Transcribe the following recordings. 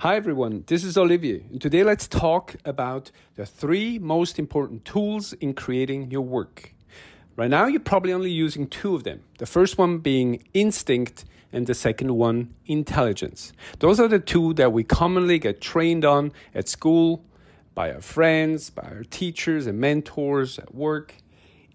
Hi everyone, this is Olivier. And today let's talk about the three most important tools in creating your work. Right now, you're probably only using two of them. The first one being instinct, and the second one, intelligence. Those are the two that we commonly get trained on at school, by our friends, by our teachers and mentors at work.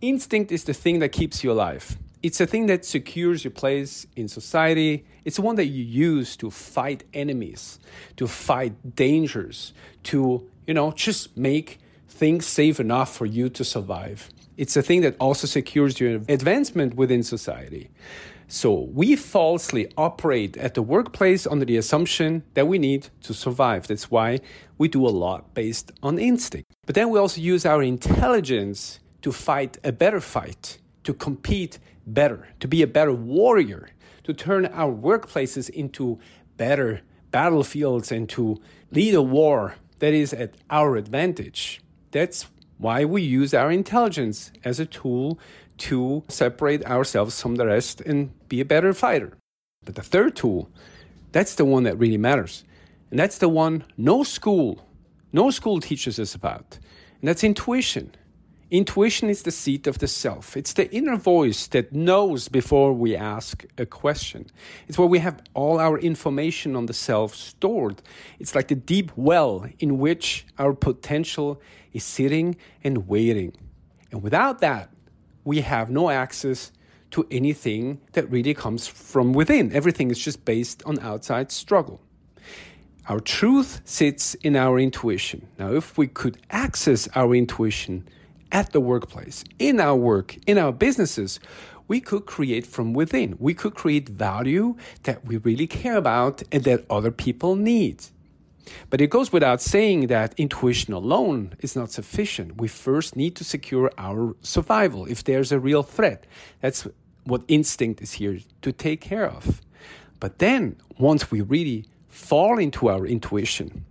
Instinct is the thing that keeps you alive. It's a thing that secures your place in society. It's one that you use to fight enemies, to fight dangers, to, you know, just make things safe enough for you to survive. It's a thing that also secures your advancement within society. So we falsely operate at the workplace under the assumption that we need to survive. That's why we do a lot based on instinct. But then we also use our intelligence to fight a better fight, to compete better, to be a better warrior, to turn our workplaces into better battlefields and to lead a war that is at our advantage. That's why we use our intelligence as a tool to separate ourselves from the rest and be a better fighter. But the third tool, that's the one that really matters. And that's the one no school, no school teaches us about. And that's intuition. Intuition is the seat of the self. It's the inner voice that knows before we ask a question. It's where we have all our information on the self stored. It's like the deep well in which our potential is sitting and waiting. And without that, we have no access to anything that really comes from within. Everything is just based on outside struggle. Our truth sits in our intuition. Now, if we could access our intuition, at the workplace, in our work, in our businesses, we could create from within. We could create value that we really care about and that other people need. But it goes without saying that intuition alone is not sufficient. We first need to secure our survival if there's a real threat. That's what instinct is here to take care of. But then, once we really fall into our intuition,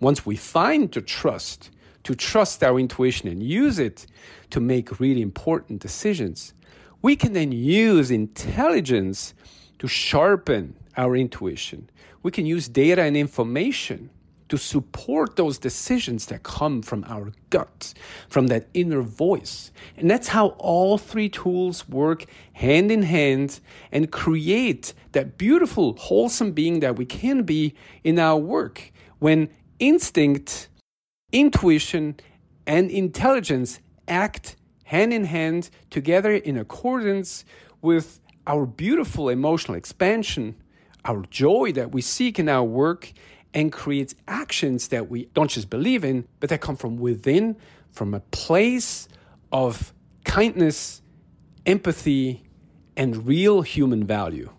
once we find the trust, to trust our intuition and use it to make really important decisions, we can then use intelligence to sharpen our intuition. We can use data and information to support those decisions that come from our gut, from that inner voice. And that's how all three tools work hand in hand and create that beautiful, wholesome being that we can be in our work when instinct intuition and intelligence act hand in hand together in accordance with our beautiful emotional expansion, our joy that we seek in our work, and creates actions that we don't just believe in, but that come from within, from a place of kindness, empathy, and real human value.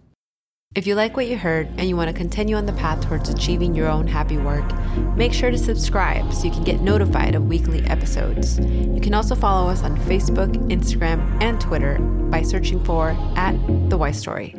If you like what you heard and you want to continue on the path towards achieving your own happy work, make sure to subscribe so you can get notified of weekly episodes. You can also follow us on Facebook, Instagram, and Twitter by searching for at The Why Story.